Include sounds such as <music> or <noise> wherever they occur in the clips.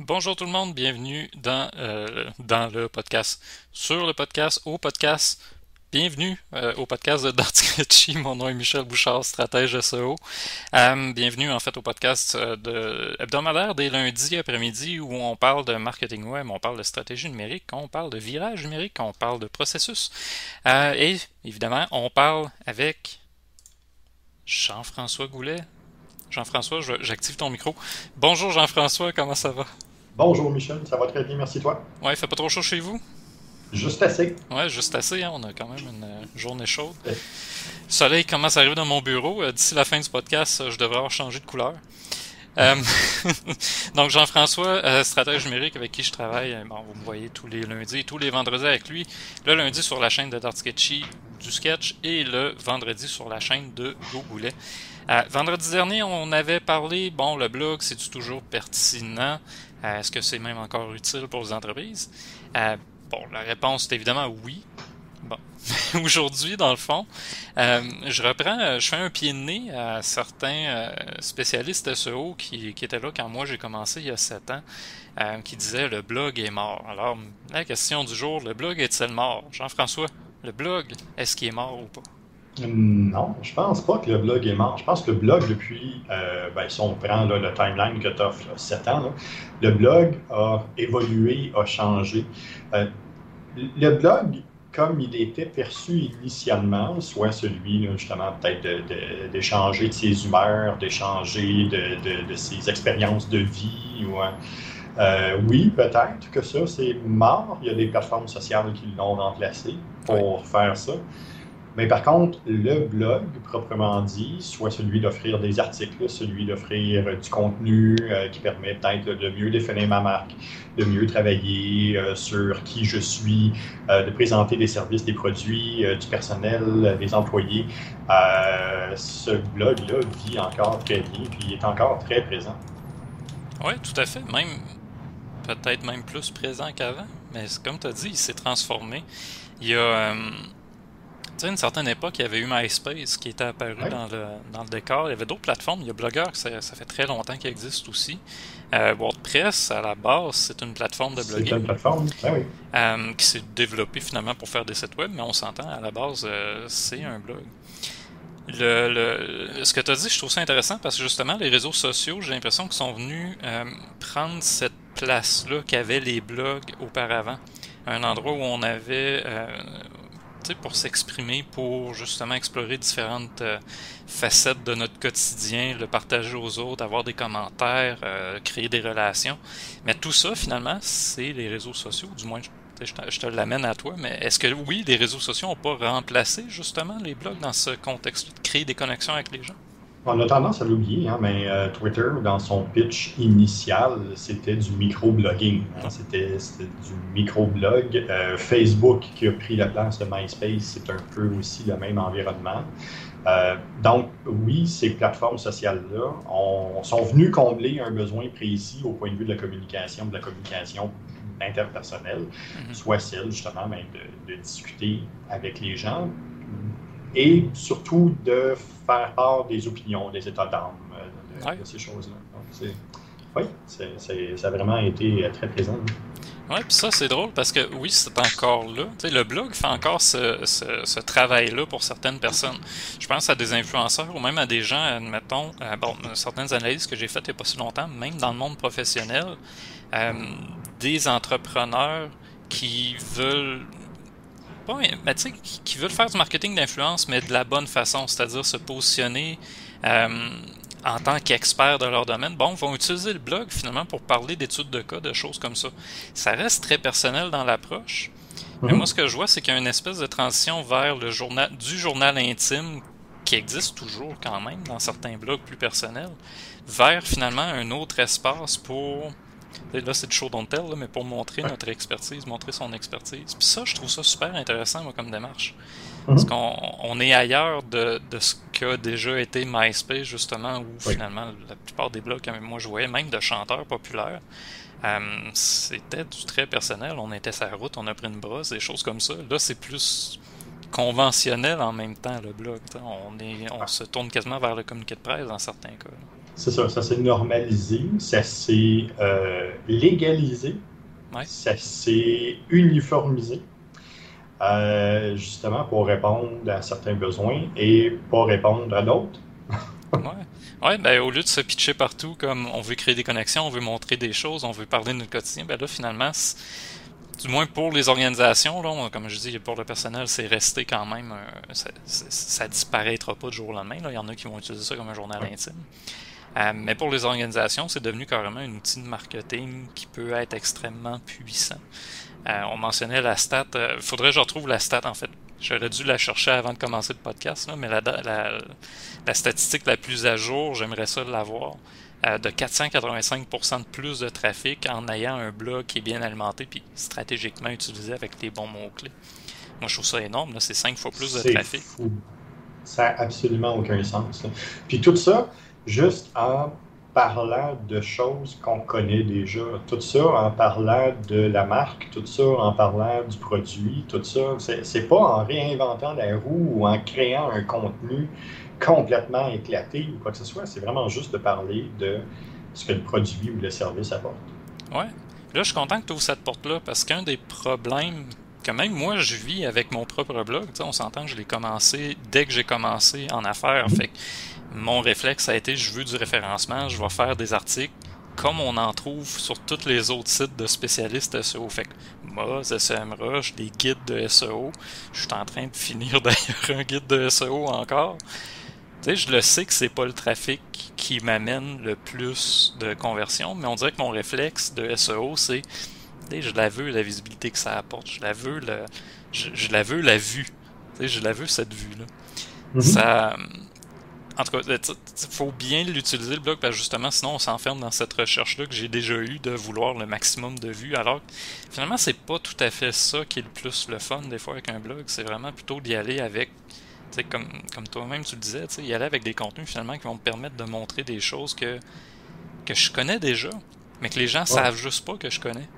Bonjour tout le monde, bienvenue dans, euh, dans le podcast, sur le podcast, au podcast. Bienvenue euh, au podcast de <laughs> Mon nom est Michel Bouchard, stratège SEO. Euh, bienvenue en fait au podcast de hebdomadaire des lundis après-midi où on parle de marketing web, on parle de stratégie numérique, on parle de virage numérique, on parle de processus. et évidemment, on parle avec Jean-François Goulet. Jean-François, j'active ton micro. Bonjour Jean-François, comment ça va? Bonjour Michel, ça va très bien, merci toi. Ouais, il fait pas trop chaud chez vous? Juste assez. Ouais, juste assez, hein, on a quand même une euh, journée chaude. Le soleil commence à arriver dans mon bureau. Euh, d'ici la fin du podcast, euh, je devrais avoir changé de couleur. <laughs> donc Jean-François, stratège numérique avec qui je travaille, bon, vous me voyez tous les lundis et tous les vendredis avec lui. Le lundi sur la chaîne de Dart Sketchy du sketch et le vendredi sur la chaîne de Goulet. vendredi dernier, on avait parlé, bon, le blog, c'est toujours pertinent? Euh, est-ce que c'est même encore utile pour les entreprises? Euh, bon, la réponse est évidemment oui. Bon. <laughs> Aujourd'hui, dans le fond, euh, je reprends, je fais un pied de nez à certains spécialistes SEO qui, qui étaient là quand moi j'ai commencé il y a sept ans, qui disaient le blog est mort. Alors, la question du jour, le blog est-il mort? Jean-François, le blog, est-ce qu'il est mort ou pas? Non, je pense pas que le blog est mort. Je pense que le blog, depuis, euh, ben, si on prend le timeline que tu offres, 7 ans, le blog a évolué, a changé. Euh, le blog, comme il était perçu initialement, soit celui justement peut-être d'échanger de, ses humeurs, d'échanger de, ses expériences de vie, euh, oui, peut-être que ça, c'est mort. Il y a des plateformes sociales qui l'ont remplacé pour faire ça. Mais par contre, le blog, proprement dit, soit celui d'offrir des articles, celui d'offrir euh, du contenu euh, qui permet peut-être de mieux définir ma marque, de mieux travailler euh, sur qui je suis, de présenter des services, des produits, du personnel, des employés, ce blog-là vit encore très bien, puis il est encore très présent. Oui, tout à fait. Même, peut-être même plus présent qu'avant, mais comme tu as dit, il s'est transformé. Il y a sais, à une certaine époque, il y avait eu MySpace qui était apparu dans, le, dans le décor. Il y avait d'autres plateformes. Il y a Blogger, ça, ça fait très longtemps qu'il existe aussi. Euh, WordPress, à la base, c'est une plateforme de blogging. C'est une plateforme, oui. Euh, qui s'est développée finalement pour faire des sites web, mais on s'entend, à la base, euh, c'est un blog. Le, le, ce que tu as dit, je trouve ça intéressant parce que justement, les réseaux sociaux, j'ai l'impression qu'ils sont venus prendre cette place-là qu'avaient les blogs auparavant. Un endroit où on avait pour s'exprimer, pour justement explorer différentes euh, facettes de notre quotidien, le partager aux autres, avoir des commentaires, euh, créer des relations. Mais tout ça, finalement, c'est les réseaux sociaux, du moins je te, l'amène à toi, mais est-ce que oui, les réseaux sociaux n'ont pas remplacé justement les blogs dans ce contexte de créer des connexions avec les gens? On a tendance à l'oublier, hein, mais euh, Twitter, dans son pitch initial, c'était du micro-blogging. Hein. c'était, du micro-blog. Euh, Facebook, qui a pris la place de MySpace, c'est un peu aussi le même environnement. Euh, donc, oui, ces plateformes sociales-là sont venues combler un besoin précis au point de vue de la communication, de la communication interpersonnelle, mm-hmm. soit celle justement ben, de, de discuter avec les gens, et surtout de faire part des opinions, des états d'âme, euh, de, ces choses-là. Oui, ça a vraiment été euh, très présent. Oui, puis ça, c'est drôle parce que oui, c'est encore là. le blog fait encore ce, travail-là pour certaines personnes. Je pense à des influenceurs ou même à des gens, admettons, euh, bon, certaines analyses que j'ai faites il n'y a pas si longtemps, même dans le monde professionnel, des entrepreneurs qui veulent mais tu sais, qui, veulent faire du marketing d'influence, mais de la bonne façon, c'est-à-dire se positionner euh, en tant qu'expert de leur domaine, bon, vont utiliser le blog finalement pour parler d'études de cas, de choses comme ça. Ça reste très personnel dans l'approche. Mais mhm. moi, ce que je vois, c'est qu'il y a une espèce de transition vers le journal, du journal intime qui existe toujours quand même dans certains blogs plus personnels, vers finalement un autre espace pour Là, c'est du show don't tell, mais pour montrer notre expertise, montrer son expertise. Puis ça, je trouve ça super intéressant, moi, comme démarche. Mhm. Parce qu'on on est ailleurs de, de ce qu'a déjà été MySpace, justement, où finalement, la plupart des blogs, moi je voyais, même de chanteurs populaires, euh, c'était du très personnel. On était sur la route, on a pris une brosse, des choses comme ça. Là, c'est plus conventionnel en même temps, le blog. On, est, on se tourne quasiment vers le communiqué de presse dans certains cas. C'est ça, ça s'est normalisé, ça s'est euh, légalisé, ça s'est uniformisé, euh, justement pour répondre à certains besoins et pas répondre à d'autres. ouais. ben, au lieu de se pitcher partout comme on veut créer des connexions, on veut montrer des choses, on veut parler de notre quotidien, ben là, finalement, du moins pour les organisations, là, comme je dis, pour le personnel, c'est resté quand même. Euh, ça, ça, disparaîtra pas du jour au lendemain. Là. Il y en a qui vont utiliser ça comme un journal intime. Euh, mais pour les organisations, c'est devenu carrément un outil de marketing qui peut être extrêmement puissant. Euh, on mentionnait la stat. Il faudrait que je retrouve la stat en fait. J'aurais dû la chercher avant de commencer le podcast, là, mais la, la, la, statistique la plus à jour, j'aimerais ça l'avoir. Euh, de 485% de plus de trafic en ayant un blog qui est bien alimenté puis stratégiquement utilisé avec les bons mots-clés. Moi, je trouve ça énorme. C'est cinq fois plus de trafic. Fou. Ça n'a absolument aucun sens. Puis tout ça, juste en parlant de choses qu'on connaît déjà. Tout ça en parlant de la marque, tout ça en parlant du produit, tout ça. C'est pas en réinventant la roue ou en créant un contenu complètement éclaté ou quoi que ce soit. C'est vraiment juste de parler de ce que le produit ou le service apporte. Ouais. Là, je suis content que tu ouvres cette porte-là parce qu'un des problèmes que même moi je vis avec mon propre blog, on s'entend que je l'ai commencé dès que j'ai commencé en affaires. Fait mon réflexe a été je veux du référencement, je vais faire des articles comme on en trouve sur tous les autres sites de spécialistes SEO. Fait que Moz, SEMrush, des guides de SEO. Je suis en train de finir <laughs> d'ailleurs un guide de SEO encore je le sais que c'est pas le trafic qui m'amène le plus de conversion, mais on dirait que mon réflexe de SEO, c'est je la veux la visibilité que ça apporte, je la veux le, je, la veux la vue, je la veux cette vue là. Mm-hmm. Ça, en tout cas, il faut bien l'utiliser le blog parce que justement, sinon on s'enferme dans cette recherche là que j'ai déjà eu de vouloir le maximum de vues, alors que finalement c'est pas tout à fait ça qui est le plus le fun des fois avec un blog, c'est vraiment plutôt d'y aller avec comme, comme toi-même tu le disais, y aller avec des contenus finalement qui vont me permettre de montrer des choses que, que je connais déjà, mais que les gens savent juste pas que je connais.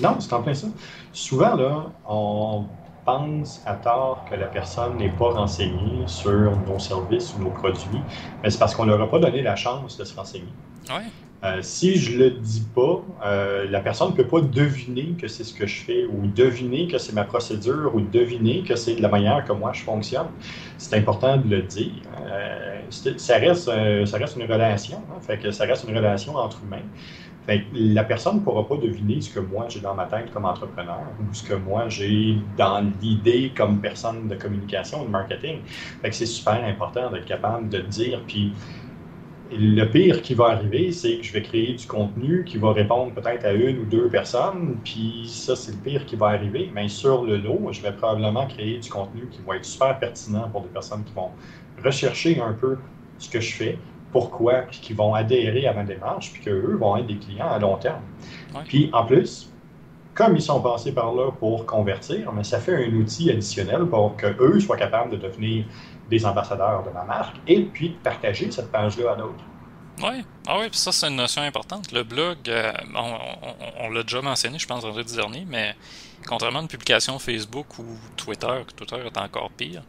Non, c'est en plein ça. Souvent, là, on pense à tort que la personne n'est pas renseignée sur nos services ou nos produits, mais c'est parce qu'on ne leur a pas donné la chance de se renseigner. Ouais. Euh, si je le dis pas, euh, la personne ne peut pas deviner que c'est ce que je fais ou deviner que c'est ma procédure ou deviner que c'est de la manière que moi je fonctionne. C'est important de le dire. Euh, ça, reste, ça reste une relation. Hein, fait que ça reste une relation entre humains. Fait la personne ne pourra pas deviner ce que moi j'ai dans ma tête comme entrepreneur ou ce que moi j'ai dans l'idée comme personne de communication ou de marketing. C'est super important d'être capable de dire. Puis le pire qui va arriver, c'est que je vais créer du contenu qui va répondre peut-être à une ou deux personnes, puis ça, c'est le pire qui va arriver. Mais sur le lot, je vais probablement créer du contenu qui va être super pertinent pour des personnes qui vont rechercher un peu ce que je fais, pourquoi, puis qui vont adhérer à ma démarche, puis qu'eux vont être des clients à long terme. Puis en plus, comme ils sont passés par là pour convertir, mais ça fait un outil additionnel pour qu'eux soient capables de devenir des ambassadeurs de ma marque et puis de partager cette page-là à d'autres. Oui, ah oui, puis ça, c'est une notion importante. Le blog, euh, on, l'a déjà mentionné, je pense, vendredi dernier, mais contrairement à une publication Facebook ou Twitter, Twitter est encore pire,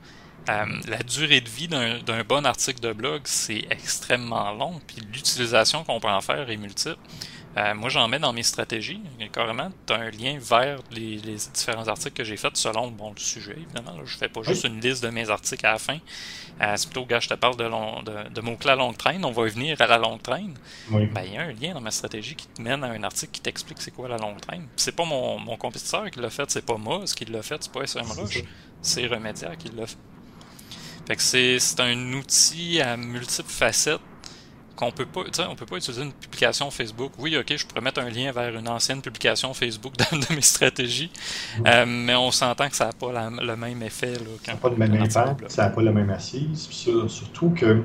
euh, la durée de vie d'un bon article de blog, c'est extrêmement long, puis l'utilisation qu'on peut en faire est multiple. Euh, moi, j'en mets dans mes stratégies. carrément, tu as un lien vers les, différents articles que j'ai faits selon bon, le sujet, évidemment. Je je fais pas juste une liste de mes articles à la fin. Euh, c'est plutôt, gars, je te parle de, de, mots-clés à longue traîne. On va venir à la longue traîne. Ben, il y a un lien dans ma stratégie qui te mène à un article qui t'explique c'est quoi la longue traîne. C'est pas mon, compétiteur qui l'a fait, c'est pas moi qui l'a fait, c'est pas SMrush, c'est Remedia qui l'a fait. Fait que c'est un outil à multiples facettes qu'on peut pas, on peut pas utiliser une publication Facebook. Oui, ok, je pourrais mettre un lien vers une ancienne publication Facebook dans de mes stratégies, euh, mais on s'entend que ça n'a pas le même effet. ça n'a pas le même impact, ça n'a pas la même assise. surtout que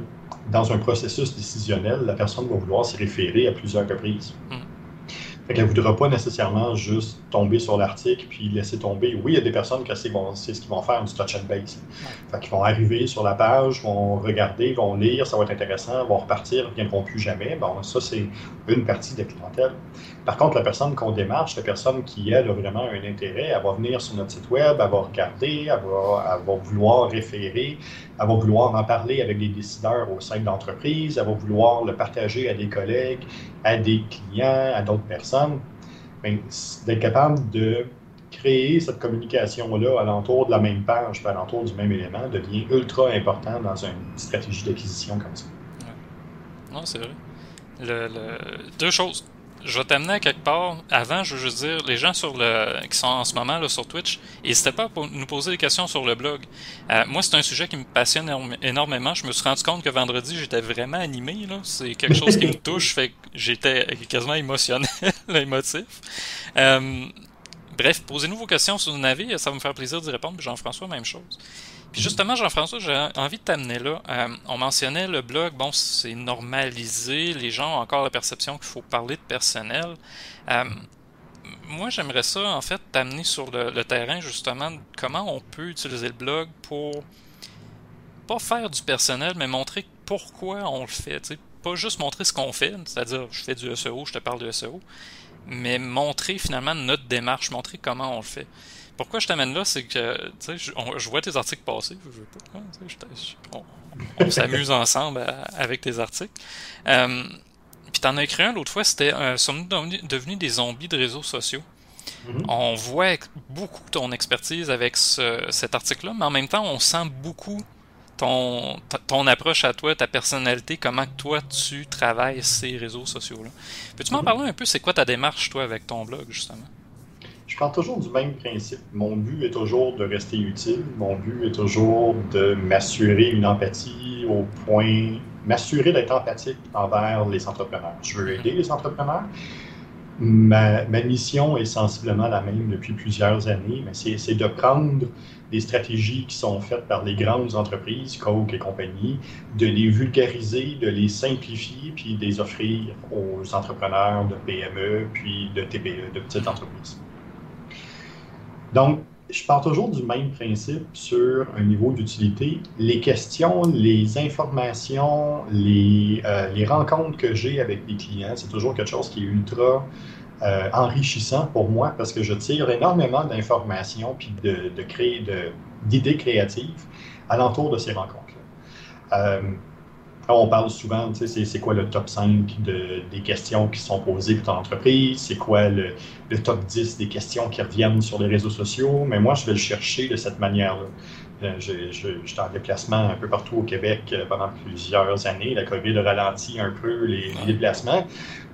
dans un processus décisionnel, la personne va vouloir se référer à plusieurs reprises. Hmm. Fait qu'elle ne voudra pas nécessairement juste tomber sur l'article puis laisser tomber. Oui, il y a des personnes qui c'est ce qu'ils vont faire, du touch and base. Fait qu'ils vont arriver sur la page, vont regarder, vont lire, ça va être intéressant, vont repartir, ne reviendront plus jamais. Bon, ça, c'est une partie de la clientèle. Par contre, la personne qu'on démarche, la personne qui, elle, a vraiment un intérêt, elle va venir sur notre site web, elle va regarder, elle va, vouloir référer, Elle va vouloir en parler avec des décideurs au sein de l'entreprise. Elle va vouloir le partager à des collègues, à des clients, à d'autres personnes. D'être capable de créer cette communication-là alentour de la même page, alentour du même élément, devient ultra important dans une stratégie d'acquisition comme ça. Non, c'est vrai. Deux choses. Je vais t'amener à quelque part. Avant, je veux juste dire, les gens sur le qui sont en ce moment là, sur Twitch, n'hésitez pas à nous poser des questions sur le blog. Euh, moi, c'est un sujet qui me passionne énormément. Je me suis rendu compte que vendredi, j'étais vraiment animé. C'est quelque chose qui me <laughs> touche. Fait que j'étais quasiment émotionnel, <laughs> émotif. Euh, Bref, posez-nous vos questions sur nos avis, ça va me faire plaisir d'y répondre. Jean-François, même chose. Puis justement, Jean-François, j'ai envie de t'amener là. Euh, on mentionnait le blog, bon, c'est normalisé, les gens ont encore la perception qu'il faut parler de personnel. Euh, moi, j'aimerais ça, en fait, t'amener sur le, terrain, justement, comment on peut utiliser le blog pour pas faire du personnel, mais montrer pourquoi on le fait. sais, Pas juste montrer ce qu'on fait, c'est-à-dire, je fais du SEO, je te parle de SEO, mais montrer finalement notre démarche, montrer comment on le fait. Pourquoi je t'amène là, c'est que je, je vois tes articles passer, je veux pas, hein, on, <laughs> s'amuse ensemble avec tes articles. Euh, puis t'en as écrit un l'autre fois, c'était euh, sommes-nous devenus, des zombies de réseaux sociaux? Mm-hmm. On voit beaucoup ton expertise avec cet article-là, mais en même temps, on sent beaucoup ton, ton approche à toi, ta personnalité, comment toi tu travailles ces réseaux sociaux-là. Peux-tu m'en mhm. parler un peu, c'est quoi ta démarche, toi, avec ton blog, justement? Je pars toujours du même principe. Mon but est toujours de rester utile. Mon but est toujours de m'assurer une empathie au point, m'assurer d'être empathique envers les entrepreneurs. Je veux aider les entrepreneurs. Ma, mission est sensiblement la même depuis plusieurs années, mais c'est de prendre des stratégies qui sont faites par les grandes entreprises, Coke et compagnie, de les vulgariser, de les simplifier, puis de les offrir aux entrepreneurs de PME, puis de TPE, de petites entreprises. Donc, je pars toujours du même principe sur un niveau d'utilité. Les questions, les informations, les, euh, les rencontres que j'ai avec des clients, c'est toujours quelque chose qui est ultra euh, enrichissant pour moi parce que je tire énormément d'informations puis de, de créer d'idées créatives alentour de ces rencontres-là. Euh, on parle souvent, tu sais, c'est quoi le top 5 de, des questions qui sont posées pour ton entreprise, c'est quoi le, le, top 10 des questions qui reviennent sur les réseaux sociaux, mais moi, je vais le chercher de cette manière-là. Euh, j'étais en déplacement un peu partout au Québec euh, pendant plusieurs années. La COVID a ralenti un peu les, déplacements.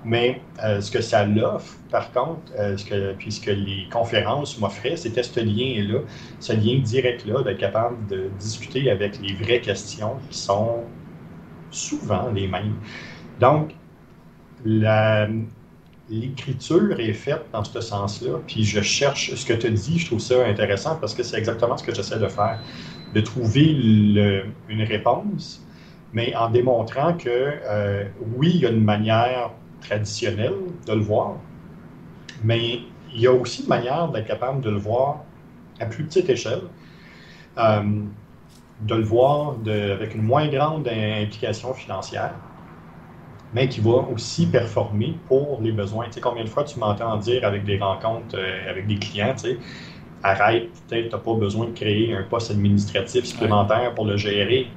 Mais euh, ce que ça l'offre, par contre, ce que, puisque les conférences m'offraient, c'était ce lien-là, ce lien direct-là, d'être capable de discuter avec les vraies questions qui sont souvent les mêmes. Donc, l'écriture est faite dans ce sens-là, puis je cherche ce que tu dis, je trouve ça intéressant parce que c'est exactement ce que j'essaie de faire, de trouver une réponse, mais en démontrant que euh, oui, il y a une manière traditionnelle de le voir, mais il y a aussi une manière d'être capable de le voir à plus petite échelle, euh, de le voir avec une moins grande implication financière mais qui va aussi performer pour les besoins. Tu sais, combien de fois tu m'entends dire avec des rencontres euh, avec des clients, tu sais, arrête, peut-être tu n'as pas besoin de créer un poste administratif supplémentaire pour le gérer.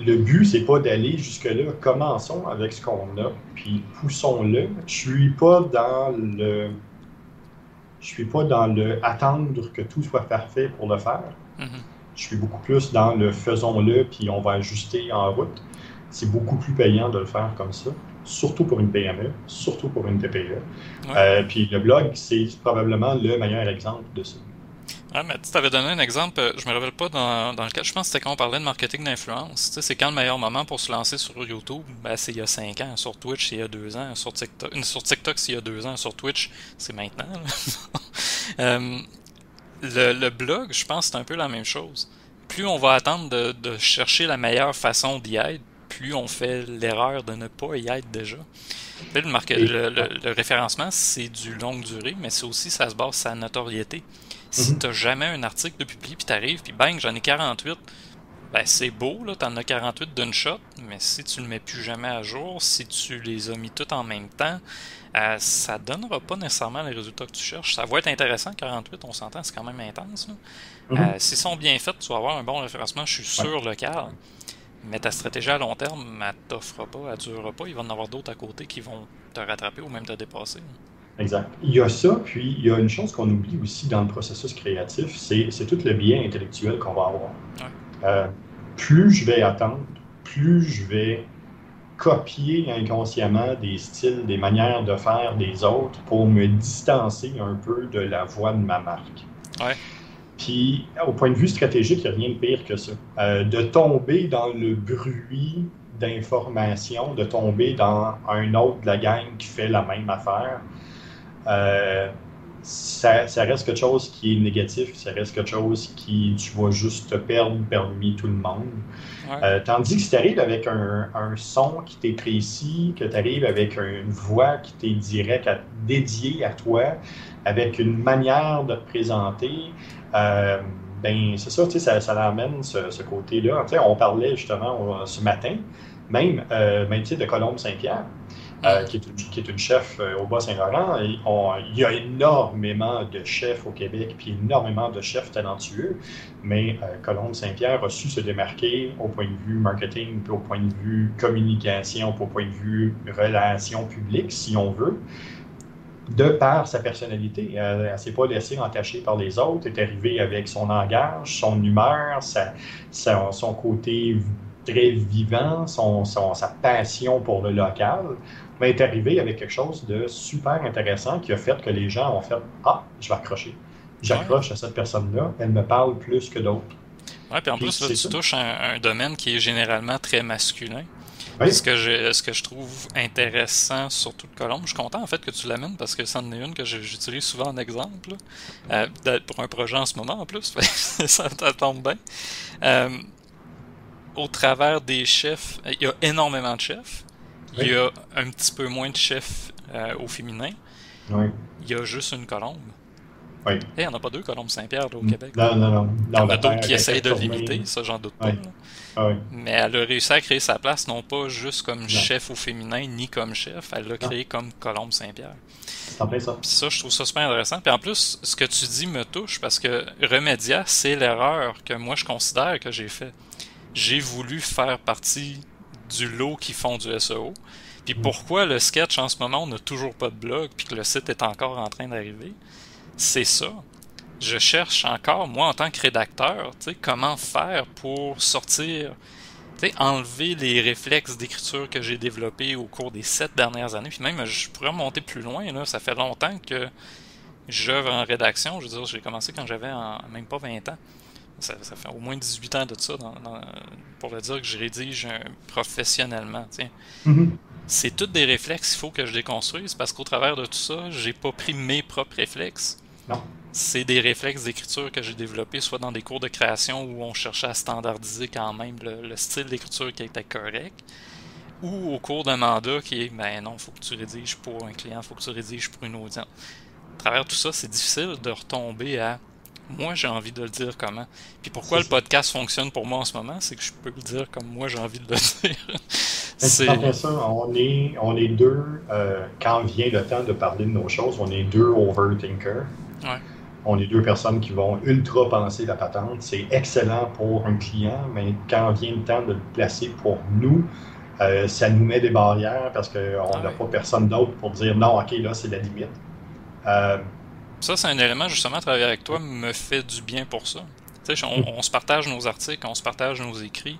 Le but, c'est pas d'aller jusque-là. Commençons avec ce qu'on a, puis poussons-le. Je suis pas dans le. Je suis pas dans le attendre que tout soit parfait pour le faire. Mm-hmm. Je suis beaucoup plus dans le faisons-le, puis on va ajuster en route c'est beaucoup plus payant de le faire comme ça, surtout pour une PME, surtout pour une TPE. Euh, puis le blog, c'est probablement le meilleur exemple de ça. Ah, mais tu t'avais donné un exemple, euh, je me rappelle pas dans, dans lequel, je pense que c'était quand on parlait de marketing d'influence. Tu sais, c'est quand le meilleur moment pour se lancer sur YouTube? Ben, c'est il y a 5 ans. Sur Twitch, c'est il y a 2 ans. Sur TikTok, sur TikTok c'est il y a 2 ans. Sur Twitch, c'est maintenant. <laughs> euh, le, le blog, je pense que c'est un peu la même chose. Plus on va attendre de, de chercher la meilleure façon d'y être, plus on fait l'erreur de ne pas y être déjà. Le, référencement, c'est du longue durée, mais c'est aussi, ça se base sur sa notoriété. Si mhm. tu n'as jamais un article de publié, puis tu arrives, puis bang, j'en ai 48, ben c'est beau, là, en as 48 d'une shot, mais si tu le mets plus jamais à jour, si tu les as mis toutes en même temps, euh, ça donnera pas nécessairement les résultats que tu cherches. Ça va être intéressant, 48, on s'entend, c'est quand même intense. Euh, s'ils sont bien faits, tu vas avoir un bon référencement, je suis sûr, local. Mais ta stratégie à long terme, elle t'offrira pas, elle durera pas. Il va y en avoir d'autres à côté qui vont te rattraper ou même te dépasser. Exact. Il y a ça, puis il y a une chose qu'on oublie aussi dans le processus créatif, c'est tout le biais intellectuel qu'on va avoir. Euh, plus je vais attendre, plus je vais copier inconsciemment des styles, des manières de faire des autres pour me distancer un peu de la voix de ma marque. Ouais. Puis, au point de vue stratégique, il n'y a rien de pire que ça. Euh, de tomber dans le bruit d'information, de tomber dans un autre de la gang qui fait la même affaire, euh, ça, reste quelque chose qui est négatif, ça reste quelque chose qui, tu vas juste te perdre parmi tout le monde. Euh, tandis que si tu arrives avec un, son qui t'est précis, que tu arrives avec une voix qui t'est directe, dédiée à toi, avec une manière de te présenter, euh, ben c'est ça, tu sais, ça, ça amène ce, côté-là. Tu sais, on parlait justement ce matin, même, euh, même de Colombe Saint-Pierre. Euh, qui, est une, chef euh, au Bas-Saint-Laurent. Il y a énormément de chefs au Québec, puis énormément de chefs talentueux, mais euh, Colombe Saint-Pierre a su se démarquer au point de vue marketing, puis au point de vue communication, puis au point de vue relations publiques, si on veut de par sa personnalité. Elle ne s'est pas laissée entacher par les autres, est arrivée avec son langage, son humeur, son côté très vivant, sa passion pour le local est arrivé avec quelque chose de super intéressant qui a fait que les gens ont fait Ah, je vais accrocher. J'accroche à cette personne-là, elle me parle plus que d'autres. Oui, puis en plus, là, tu touches un, un, domaine qui est généralement très masculin. Ce, que je, ce que je trouve intéressant sur toute Colombe, je suis content en fait que tu l'amènes parce que c'en est une que j'utilise souvent en exemple. Euh, pour un projet en ce moment en plus, <laughs> ça, tombe bien. Euh, au travers des chefs, il y a énormément de chefs. Il y a un petit peu moins de chefs euh, au féminin. Il y a juste une colombe. Oui. il n'y en a pas deux colombes Saint-Pierre au Québec. Non, non, non. Il y en a d'autres qui essayent de limiter, ça j'en doute pas. Ah Mais elle a réussi à créer sa place, non pas juste comme chef au féminin, ni comme chef, elle l'a créé comme Colombe Saint-Pierre. ça. Puis ça, je trouve ça super intéressant. Puis en plus, ce que tu dis me touche parce que Remedia, c'est l'erreur que moi je considère que j'ai fait. J'ai voulu faire partie du lot qui font du SEO. Puis mm. pourquoi le sketch en ce moment, on n'a toujours pas de blog, puis que le site est encore en train d'arriver, c'est ça. Je cherche encore, moi en tant que rédacteur, comment faire pour sortir, enlever les réflexes d'écriture que j'ai développés au cours des sept dernières années. Puis même, je pourrais monter plus loin. Là. Ça fait longtemps que j'œuvre en rédaction. Je veux dire, j'ai commencé quand j'avais même pas 20 ans ça, fait au moins 18 ans de ça pour le dire que je rédige professionnellement. Mm-hmm. C'est tous des réflexes qu'il faut que je déconstruise parce qu'au travers de tout ça, j'ai pas pris mes propres réflexes. C'est des réflexes d'écriture que j'ai développés, soit dans des cours de création où on cherchait à standardiser quand même le, style d'écriture qui était correct, ou au cours d'un mandat qui est ben non, faut que tu rédiges pour un client, faut que tu rédiges pour une audience. À travers tout ça, c'est difficile de retomber à moi j'ai envie de le dire comment. Puis pourquoi le podcast fonctionne pour moi en ce moment, c'est que je peux le dire comme moi j'ai envie de le <laughs> dire. c'est ça, on est, on est deux, euh, quand vient le temps de parler de nos choses, on est deux overthinkers. Ouais. On est deux personnes qui vont ultra penser la patente. C'est excellent pour un client, mais quand vient le temps de le placer pour nous, euh, ça nous met des barrières parce qu'on ah n'a pas personne d'autre pour dire non, ok, là, c'est la limite. Euh, ça, c'est un élément, justement, travailler avec toi me fait du bien pour ça. On, on, se partage nos articles, on se partage nos écrits.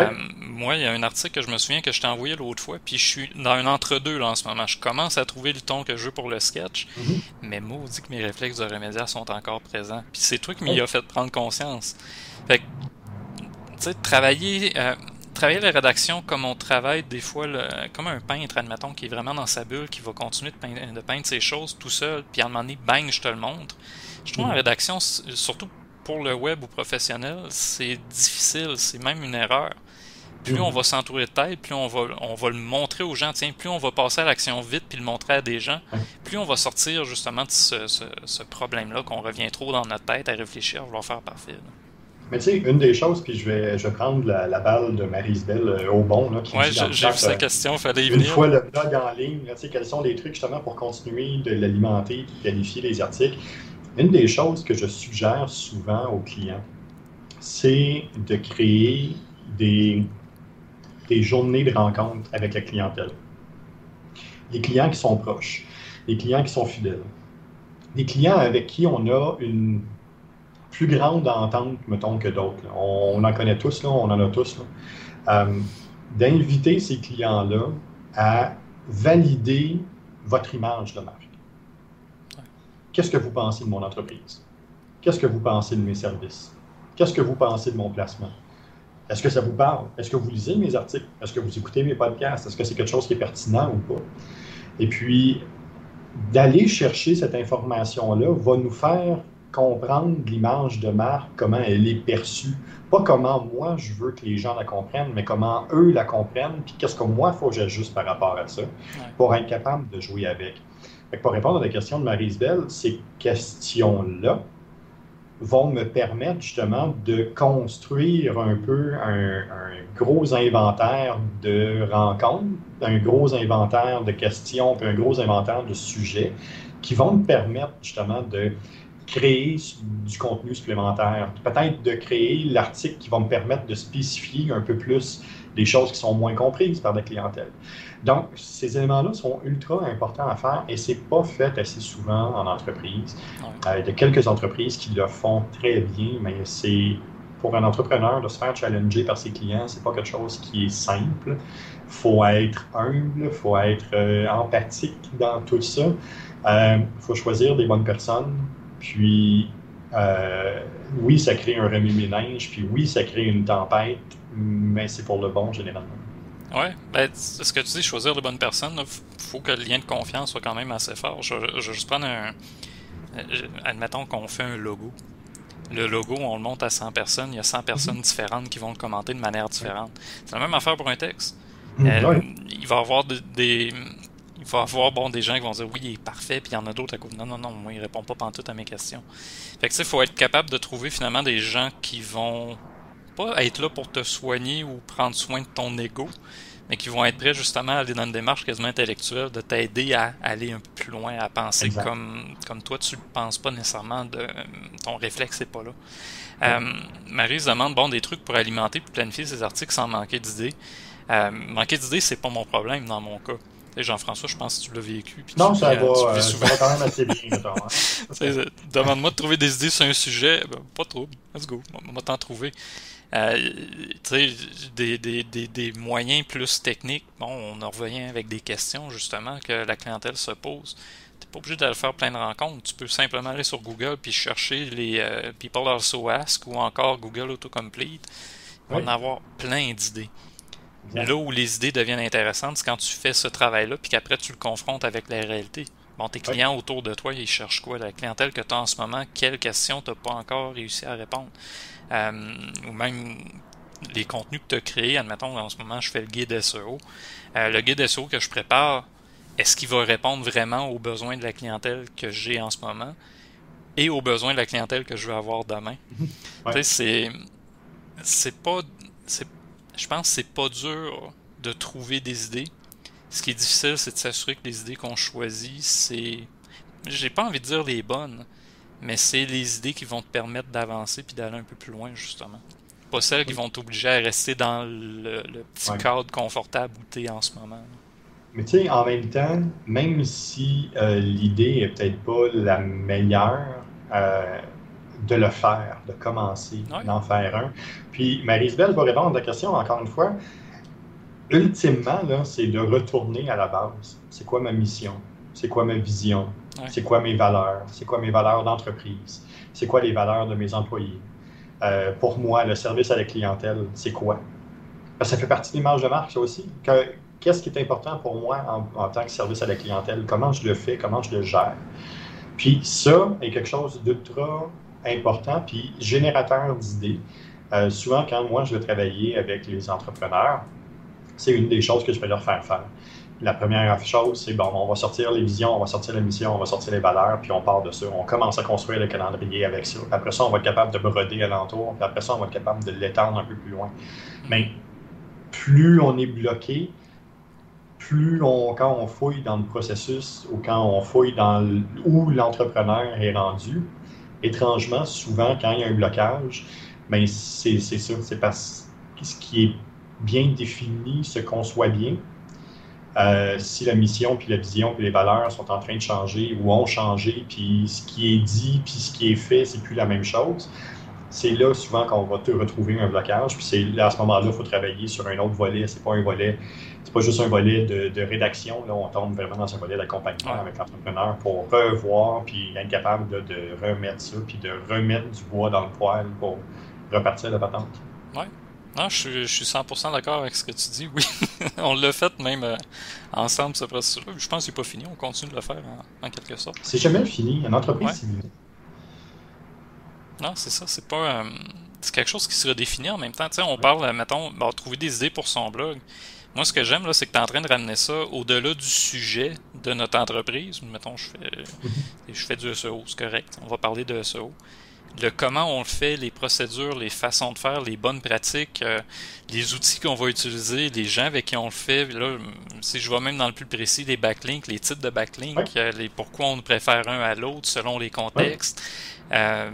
Euh, moi, il y a un article que je me souviens que je t'ai envoyé l'autre fois, puis je suis dans un entre-deux là en ce moment. Je commence à trouver le ton que je veux pour le sketch, mm-hmm. mais moi, mais dit que mes réflexes de remédiat sont encore présents. Puis c'est toi qui m'y a fait prendre conscience. Fait que, tu sais, travailler, euh, travailler la rédaction comme on travaille des fois, comme un peintre, admettons, qui est vraiment dans sa bulle, qui va continuer de peindre, de peindre ses choses tout seul, puis à un moment donné, bang, je te le montre. Je trouve mm. la rédaction, surtout pour le web ou professionnel, c'est difficile, c'est même une erreur. Plus on mm. va s'entourer de tête, plus on va, on va le montrer aux gens, tiens, plus on va passer à l'action vite puis le montrer à des gens, plus on va sortir justement de ce, ce, problème-là qu'on revient trop dans notre tête à réfléchir, à vouloir faire parfait. Mais tu sais, une des choses, puis je vais, je vais prendre la, balle de Marie-Isabelle euh, au bon, là, qui j'ai vu sa euh, question, fallait y venir. Une fois le blog en ligne, tu sais, quels sont les trucs justement pour continuer de l'alimenter, de qualifier les articles. Une des choses que je suggère souvent aux clients, c'est de créer des, des journées de rencontres avec la clientèle. Les clients qui sont proches, les clients qui sont fidèles, les clients avec qui on a une plus grande entente, mettons, que d'autres. On, en connaît tous, là, on en a tous. Euh, d'inviter ces clients-là à valider votre image de marque. Qu'est-ce que vous pensez de mon entreprise? Qu'est-ce que vous pensez de mes services? Qu'est-ce que vous pensez de mon placement? Est-ce que ça vous parle? Est-ce que vous lisez mes articles? Est-ce que vous écoutez mes podcasts? Est-ce que c'est quelque chose qui est pertinent ou pas? Et puis, d'aller chercher cette information-là va nous faire comprendre l'image de marque, comment elle est perçue. Pas comment moi je veux que les gens la comprennent, mais comment eux la comprennent, puis qu'est-ce que moi il faut que j'ajuste par rapport à ça pour être capable de jouer avec. pour répondre à la question de Marie-Isabelle, ces questions-là vont me permettre justement de construire un peu un, gros inventaire de rencontres, un gros inventaire de questions, puis un gros inventaire de sujets qui vont me permettre justement de créer du contenu supplémentaire, peut-être de créer l'article qui va me permettre de spécifier un peu plus des choses qui sont moins comprises par la clientèle. Donc, ces éléments-là sont ultra importants à faire et c'est pas fait assez souvent en entreprise. Euh, il y a quelques entreprises qui le font très bien, mais c'est pour un entrepreneur de se faire challenger par ses clients, c'est pas quelque chose qui est simple. faut être humble, faut être euh, empathique dans tout ça. Il euh, faut choisir des bonnes personnes, puis, euh, oui, ça crée un remue-ménage, puis oui, ça crée une tempête, mais c'est pour le bon généralement. Oui, ben, ce que tu dis, choisir les bonnes personnes, il faut que le lien de confiance soit quand même assez fort. Je, vais juste prendre un. Euh, admettons qu'on fait un logo. Le logo, on le monte à 100 personnes, il y a 100 personnes mhm. différentes qui vont le commenter de manière différente. C'est la même affaire pour un texte. Mhm, euh, il va y avoir des, il va avoir bon, des gens qui vont dire oui, il est parfait, puis il y en a d'autres à côté. Non, non, non, moi, il répond pas pantoute à mes questions. Fait que, il faut être capable de trouver finalement des gens qui vont pas être là pour te soigner ou prendre soin de ton ego, mais qui vont être prêts justement à aller dans une démarche quasiment intellectuelle, de t'aider à aller un peu plus loin, à penser comme, comme toi, tu ne penses pas nécessairement, de ton réflexe n'est pas là. Euh, Marie se demande bon, des trucs pour alimenter et planifier ses articles sans manquer d'idées. Euh, manquer d'idées, c'est pas mon problème dans mon cas. Jean-François, je pense que tu l'as vécu. non, ça, va, euh, ça va quand même assez bien. Hein. <laughs> Demande-moi de trouver des idées sur un sujet. Ben, pas trop. Let's go. On va t'en trouver. Euh, des, des, des, des, moyens plus techniques. Bon, on en revient avec des questions, justement, que la clientèle se pose. Tu n'es pas obligé d'aller faire plein de rencontres. Tu peux simplement aller sur Google puis chercher les euh, People Also Ask ou encore Google Autocomplete. On va en avoir plein d'idées. Là où les idées deviennent intéressantes, c'est quand tu fais ce travail-là, puis qu'après tu le confrontes avec la réalité. Bon, tes clients autour de toi, ils cherchent quoi? La clientèle que tu as en ce moment, quelles questions tu n'as pas encore réussi à répondre? Euh, ou même les contenus que tu as créés, admettons, en ce moment, je fais le guide SEO. Euh, le guide SEO que je prépare, est-ce qu'il va répondre vraiment aux besoins de la clientèle que j'ai en ce moment et aux besoins de la clientèle que je veux avoir demain? <laughs> Tu sais, c'est, c'est pas, c'est je pense que c'est pas dur de trouver des idées. Ce qui est difficile, c'est de s'assurer que les idées qu'on choisit, c'est. J'ai pas envie de dire les bonnes, mais c'est les idées qui vont te permettre d'avancer puis d'aller un peu plus loin, justement. Pas celles qui vont t'obliger à rester dans le, petit cadre confortable où tu es en ce moment. Mais tu sais, en même temps, même si euh, l'idée est peut-être pas la meilleure, euh, de le faire, de commencer, d'en faire un. Puis Marie-Isabelle va répondre à la question encore une fois. Ultimement, c'est de retourner à la base. C'est quoi ma mission? C'est quoi ma vision? C'est quoi mes valeurs? C'est quoi mes valeurs d'entreprise? C'est quoi les valeurs de mes employés? Euh, pour moi, le service à la clientèle, c'est quoi? Ça fait partie de l'image de marque, ça aussi. Qu'est-ce qui est important pour moi en, en, tant que service à la clientèle? Comment je le fais? Comment je le gère? Puis ça est quelque chose d'ultra important, puis générateur d'idées. Euh, souvent, quand moi, je vais travailler avec les entrepreneurs, c'est une des choses que je vais leur faire faire. la première chose, c'est bon, on va sortir les visions, on va sortir la mission, on va sortir les valeurs, puis on part de ça. On commence à construire le calendrier avec ça. Après ça, on va être capable de broder alentour, puis après ça, on va être capable de l'étendre un peu plus loin. Mais plus on est bloqué, plus on, quand on fouille dans le processus ou quand on fouille dans où l'entrepreneur est rendu, étrangement, souvent, quand il y a un blocage, ben c'est ça, c'est parce que ce qui est bien défini se conçoit bien. Euh, si la mission, puis la vision, puis les valeurs sont en train de changer ou ont changé, puis ce qui est dit, puis ce qui est fait, c'est plus la même chose, c'est là souvent qu'on va te retrouver un blocage. Puis c'est à ce moment-là, il faut travailler sur un autre volet. C'est pas un volet, c'est pas juste un volet de, rédaction. Là, on tombe vraiment dans un volet d'accompagnement avec l'entrepreneur pour revoir, puis être capable de, remettre ça, puis de remettre du bois dans le poêle pour repartir la patente. Ouais. Non, je suis, 100% d'accord avec ce que tu dis, oui. <laughs> on l'a fait même euh, ensemble, ce processus-là. Je pense qu'il n'est pas fini, on continue de le faire en, quelque sorte. C'est jamais fini, une entreprise, Non, c'est ça, c'est pas... Euh, c'est quelque chose qui se redéfinit en même temps. Tu sais, on parle, mettons, bon, trouver des idées pour son blog. Moi, ce que j'aime, là, c'est que tu es en train de ramener ça au-delà du sujet de notre entreprise. Mettons, je fais, je fais du SEO, c'est correct. On va parler de SEO le comment on le fait, les procédures, les façons de faire, les bonnes pratiques, euh, les outils qu'on va utiliser, les gens avec qui on le fait. Là, si je vais même dans le plus précis, les backlinks, les types de backlinks, euh, les pourquoi on préfère un à l'autre selon les contextes. Euh,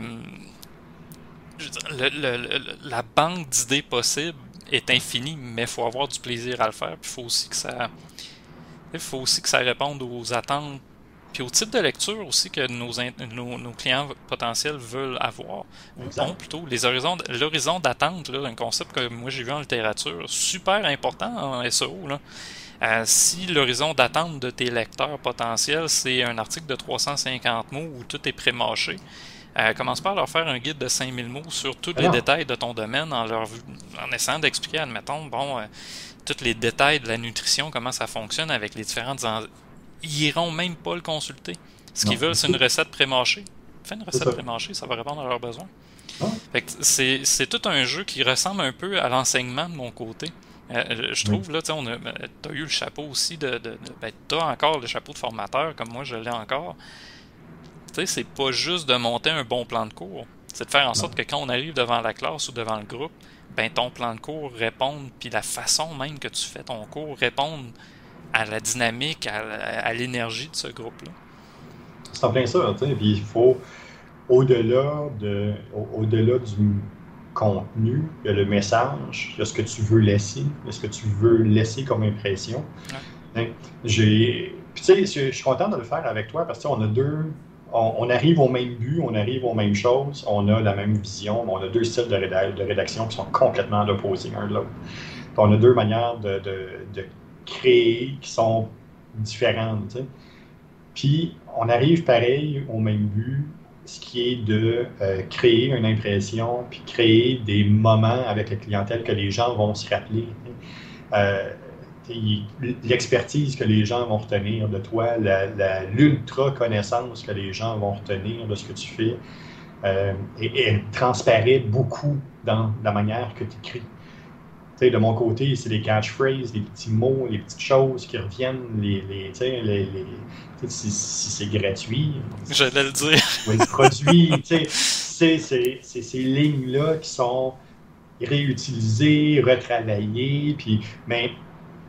la banque d'idées possibles est infinie, mais il faut avoir du plaisir à le faire. Puis il faut aussi que ça, il faut aussi que ça réponde aux attentes puis au type de lecture aussi que nos, nos, clients potentiels veulent avoir, ou plutôt, les horizons, l'horizon d'attente, un concept que moi j'ai vu en littérature, super important en SEO. Là. Euh, si l'horizon d'attente de tes lecteurs potentiels, c'est un article de 350 mots où tout est pré-mâché, euh, commence par leur faire un guide de 5000 mots sur tous les détails de ton domaine en, leur, en essayant d'expliquer, admettons, bon, euh, tous les détails de la nutrition, comment ça fonctionne avec les différentes ils iront même pas le consulter. Ce qu'ils veulent, c'est une recette pré-mâchée. Fais une recette pré-mâchée, ça va répondre à leurs besoins. Ah. C'est tout un jeu qui ressemble un peu à l'enseignement de mon côté. Euh, je trouve, là, tu as, ben, as eu le chapeau aussi de. de, ben, tu as encore le chapeau de formateur, comme moi je l'ai encore. Tu sais, c'est pas juste de monter un bon plan de cours. C'est de faire en sorte que quand on arrive devant la classe ou devant le groupe, ben ton plan de cours réponde, puis la façon même que tu fais ton cours réponde à la dynamique, à, l'énergie de ce groupe-là. C'est en plein ça, tu sais. Puis il faut, au-delà de, au-delà du contenu, il y a le message, il y a ce que tu veux laisser, il y a ce que tu veux laisser comme impression. Hein? J'ai, tu sais, je suis content de le faire avec toi parce que on a deux, on, arrive au même but, on arrive aux mêmes choses, on a la même vision, on a deux styles de, rédaction qui sont complètement opposés l'un de l'autre. On a deux manières de, de créer qui sont différentes. Puis on arrive pareil au même but, ce qui est de euh, créer une impression, puis créer des moments avec la clientèle que les gens vont se rappeler. Euh, l'expertise que les gens vont retenir de toi, l'ultra connaissance que les gens vont retenir de ce que tu fais, euh, et, elle transparaît beaucoup dans la manière que tu écris de mon côté, c'est des catchphrases, des petits mots, les petites choses qui reviennent, les, les, les, les si, c'est gratuit. J'allais le dire. <laughs> Oui, le produit, c'est ces lignes-là qui sont réutilisées, retravaillées, puis, mais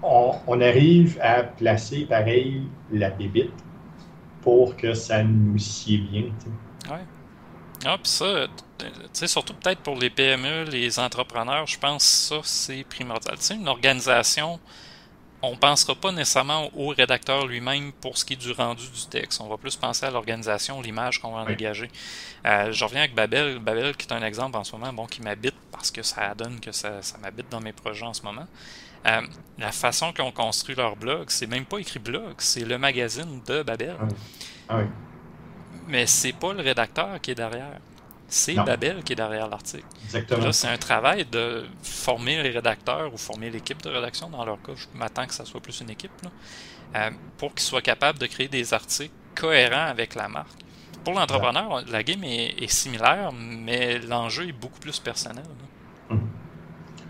on, on, arrive à placer pareil la débite pour que ça nous sied bien. Oui. Ah, puis ça, sais, surtout peut-être pour les PME, les entrepreneurs, je pense que ça, c'est primordial. Une organisation, on ne pensera pas nécessairement au rédacteur lui-même pour ce qui est du rendu du texte. On va plus penser à l'organisation, l'image qu'on va en dégager. Euh, je reviens avec Babel. Babel, qui est un exemple en ce moment, bon, qui m'habite parce que ça donne que ça, ça m'habite dans mes projets en ce moment. Euh, la façon qu'ils ont construit leur blog, c'est même pas écrit blog, c'est le magazine de Babel. Ah ah oui. Mais c'est pas le rédacteur qui est derrière c'est Babel qui est derrière l'article. Exactement. c'est un travail de former les rédacteurs ou former l'équipe de rédaction. Dans leur cas, je m'attends que ça soit plus une équipe, euh, pour qu'ils soient capables de créer des articles cohérents avec la marque. Pour l'entrepreneur, la game est, similaire, mais l'enjeu est beaucoup plus personnel. Hum.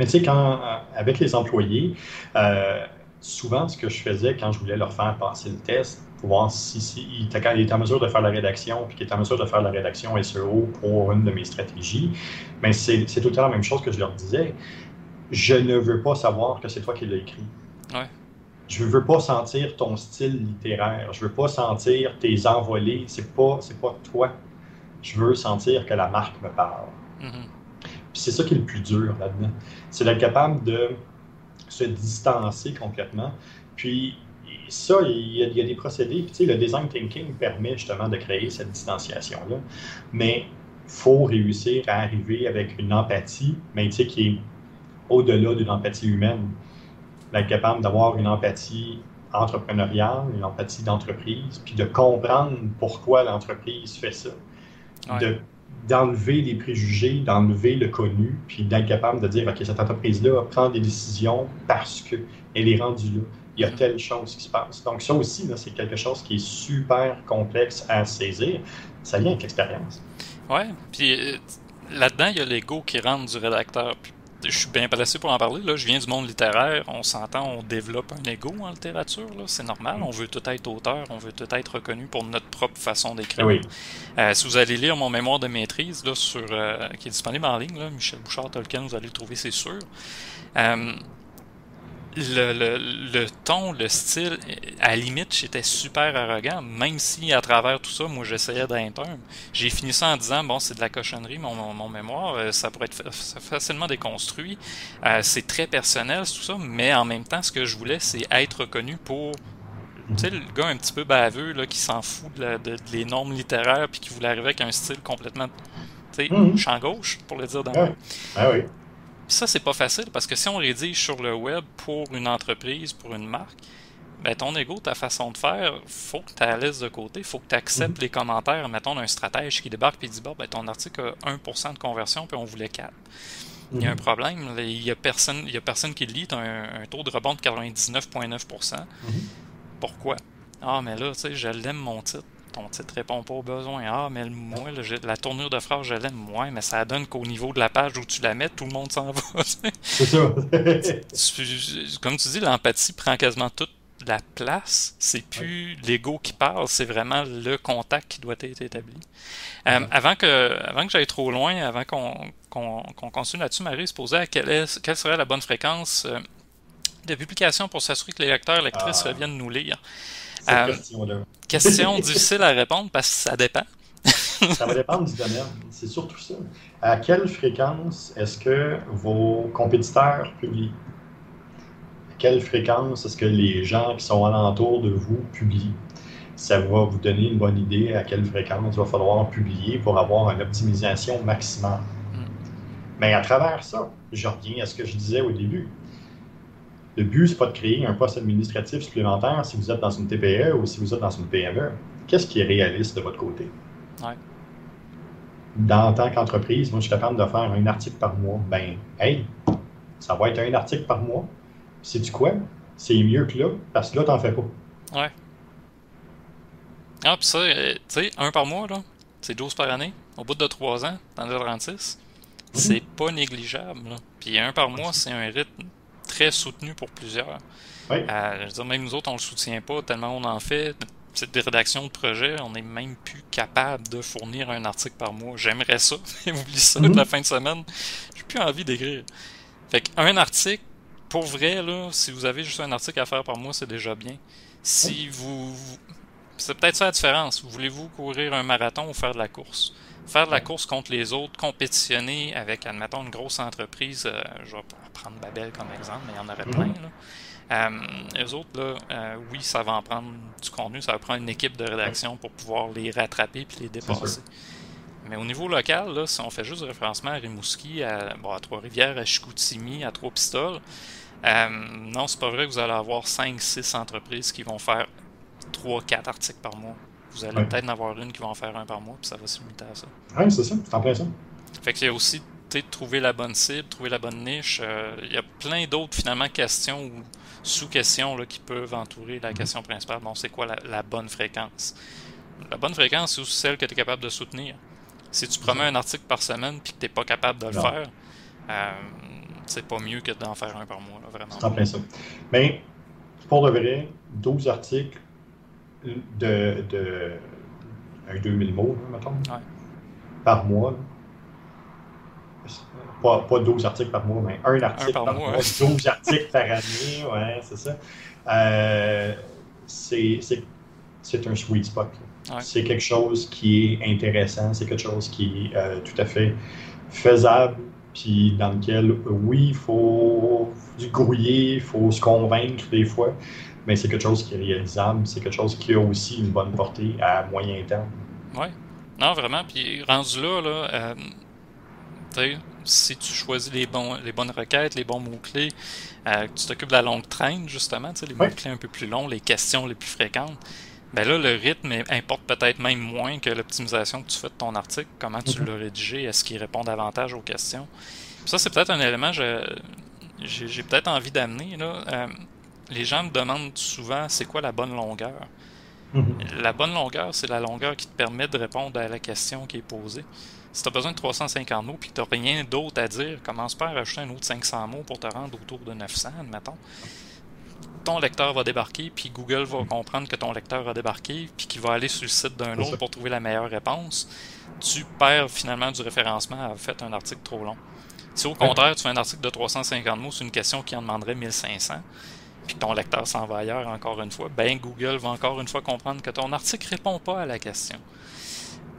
Mais tu sais, quand, avec les employés, euh, souvent, ce que je faisais quand je voulais leur faire passer le test, pour voir si, si il, était, en mesure de faire la rédaction, puis qu'il était en mesure de faire la rédaction SEO pour une de mes stratégies, mais c'est tout temps la même chose que je leur disais. Je ne veux pas savoir que c'est toi qui l'as écrit. Ouais. Je ne veux pas sentir ton style littéraire. Je ne veux pas sentir tes envolées. C'est pas, pas toi. Je veux sentir que la marque me parle. Mm-hmm. Puis c'est ça qui est le plus dur là-dedans. C'est d'être capable de se distancer complètement. Puis ça, il y, a, des procédés. Puis, le design thinking permet justement de créer cette distanciation-là. Mais il faut réussir à arriver avec une empathie, mais qui est au-delà d'une empathie humaine. Être capable d'avoir une empathie entrepreneuriale, une empathie d'entreprise, puis de comprendre pourquoi l'entreprise fait ça. D'enlever les préjugés, d'enlever le connu, puis d'être capable de dire, OK, cette entreprise-là prend des décisions parce qu'elle est rendue là il y a telle chose qui se passe. Donc, ça aussi, c'est quelque chose qui est super complexe à saisir. Ça vient avec l'expérience. Ouais, puis euh, là-dedans, il y a l'ego qui rentre du rédacteur. Je suis bien placé pour en parler. Là. Je viens du monde littéraire. On s'entend, on développe un ego en littérature. C'est normal. On veut tout être auteur. On veut tout être reconnu pour notre propre façon d'écrire. Oui. Euh, si vous allez lire mon mémoire de maîtrise là, sur, euh, qui est disponible en ligne, là, Michel Bouchard Tolkien, vous allez le trouver, c'est sûr le, le, le, ton, le style, à la limite, j'étais super arrogant, même si à travers tout ça, moi j'essayais d'être humble. J'ai fini ça en disant, bon, c'est de la cochonnerie, mon, mon, mémoire, euh, ça pourrait être facilement déconstruit, euh, c'est très personnel, tout ça, mais en même temps, ce que je voulais, c'est être reconnu pour tu sais, le gars un petit peu baveux là, qui s'en fout de, de, les normes littéraires puis qui voulait arriver avec un style complètement, tu sais, champ gauche, pour le dire d'un ah, ah oui ça, c'est pas facile parce que si on rédige sur le web pour une entreprise, pour une marque, ben ton ego, ta façon de faire, faut que tu laisses de côté, faut que tu acceptes mhm. les commentaires, mettons, d'un stratège qui débarque et dit bon, ben, ton article a 1% de conversion, puis on voulait 4. Il y a un mhm. problème, il y a personne, il y a personne qui le lit, tu as un, taux de rebond de 99,9%. Mhm. Pourquoi? Ah, mais là, tu sais, je l'aime mon titre ton titre répond pas aux besoins. Ah, mais moi, la tournure de phrase, je l'aime moins, mais ça donne qu'au niveau de la page où tu la mets, tout le monde s'en <laughs> va. C'est ça. Comme tu dis, l'empathie prend quasiment toute la place. C'est plus l'ego qui parle, c'est vraiment le contact qui doit être établi. Euh, avant que, avant que j'aille trop loin, avant qu'on continue là-dessus, Marie se posait à quelle, quelle serait la bonne fréquence euh, de publication pour s'assurer que les lecteurs et lectrices ah. reviennent nous lire? Euh, question difficile à répondre parce que ça dépend. <laughs> ça va dépendre du domaine. C'est surtout ça. À quelle fréquence est-ce que vos compétiteurs publient? À quelle fréquence est-ce que les gens qui sont alentour de vous publient? Ça va vous donner une bonne idée à quelle fréquence il va falloir publier pour avoir une optimisation maximale. Hmm. Mais à travers ça, je reviens à ce que je disais au début. Le but, ce n'est pas de créer un poste administratif supplémentaire si vous êtes dans une TPE ou si vous êtes dans une PME. Qu'est-ce qui est réaliste de votre côté? Ouais. Dans tant qu'entreprise, moi, je suis capable de faire un article par mois. Ben, hey, ça va être un article par mois. Sais-tu quoi? C'est mieux que là, parce que là, t'en fais pas. Ouais. Ah, puis ça, euh, tu sais, un par mois, là, c'est 12 par année. Au bout de 3 ans, t'en as 36. C'est pas négligeable, là. Puis un par mois, c'est un rythme très soutenu pour plusieurs. Euh, je veux dire, même nous autres, on le soutient pas tellement on en fait. Cette rédaction de projet, on n'est même plus capable de fournir un article par mois. J'aimerais ça, <laughs> mais oublie ça de la mhm. fin de semaine. J'ai plus envie d'écrire. Fait qu'un article, pour vrai, là, si vous avez juste un article à faire par mois, c'est déjà bien. Si vous. C'est peut-être ça la différence. Voulez-vous courir un marathon ou faire de la course? Faire de la course contre les autres, compétitionner avec, admettons, une grosse entreprise, euh, je vais prendre Babel comme exemple, mais il y en aurait mhm. plein. Là. Euh, eux autres, là, euh, oui, ça va en prendre du contenu, ça va prendre une équipe de rédaction pour pouvoir les rattraper et les dépasser. Mais au niveau local, là, si on fait juste référencement à Rimouski, à, bon, à Trois-Rivières, à Chicoutimi, à Trois-Pistoles, euh, non, c'est pas vrai que vous allez avoir 5-6 entreprises qui vont faire 3-4 articles par mois. Vous allez peut-être en avoir une qui va en faire un par mois, puis ça va se limiter à ça. Oui, c'est ça, c'est en plein ça. Fait qu'il y a aussi trouver la bonne cible, trouver la bonne niche. Euh, il y a plein d'autres finalement questions ou sous-questions qui peuvent entourer la question principale. Bon, c'est quoi la, bonne fréquence? La bonne fréquence, c'est aussi celle que tu es capable de soutenir. Si tu promets un article par semaine puis que tu n'es pas capable de le faire, euh, c'est pas mieux que d'en faire un par mois, vraiment. C'est en plein ça. Mais pour de vrai, 12 articles de, de un 2000 mots, mettons, par mois. Pas, pas, 12 articles par mois, mais un article par, mois, 12 articles par année, ouais, c'est ça. Euh, c'est un sweet spot. C'est quelque chose qui est intéressant, c'est quelque chose qui est euh, tout à fait faisable, puis dans lequel, oui, il faut du grouiller, il faut se convaincre des fois, mais c'est quelque chose qui est réalisable, c'est quelque chose qui a aussi une bonne portée à moyen terme. Oui. Non, vraiment. Puis rendu là, là euh, si tu choisis les, bons, les bonnes requêtes, les bons mots-clés, euh, tu t'occupes de la longue traîne, justement, les mots-clés un peu plus longs, les questions les plus fréquentes, ben là, le rythme importe peut-être même moins que l'optimisation que tu fais de ton article, comment tu mhm. l'as rédigé, est-ce qu'il répond davantage aux questions. ça, c'est peut-être un élément que j'ai peut-être envie d'amener. Euh, les gens me demandent souvent c'est quoi la bonne longueur? Mhm. La bonne longueur, c'est la longueur qui te permet de répondre à la question qui est posée. Si tu as besoin de 350 mots et que tu n'as rien d'autre à dire, commence pas à rajouter un autre 500 mots pour te rendre autour de 900, admettons. Ton lecteur va débarquer, puis Google va comprendre que ton lecteur a débarqué, puis qu'il va aller sur le site d'un autre pour trouver la meilleure réponse. Tu perds finalement du référencement à faire un article trop long. Si au contraire, tu fais un article de 350 mots sur une question qui en demanderait 1500, puis ton lecteur s'en va ailleurs encore une fois, ben Google va encore une fois comprendre que ton article répond pas à la question.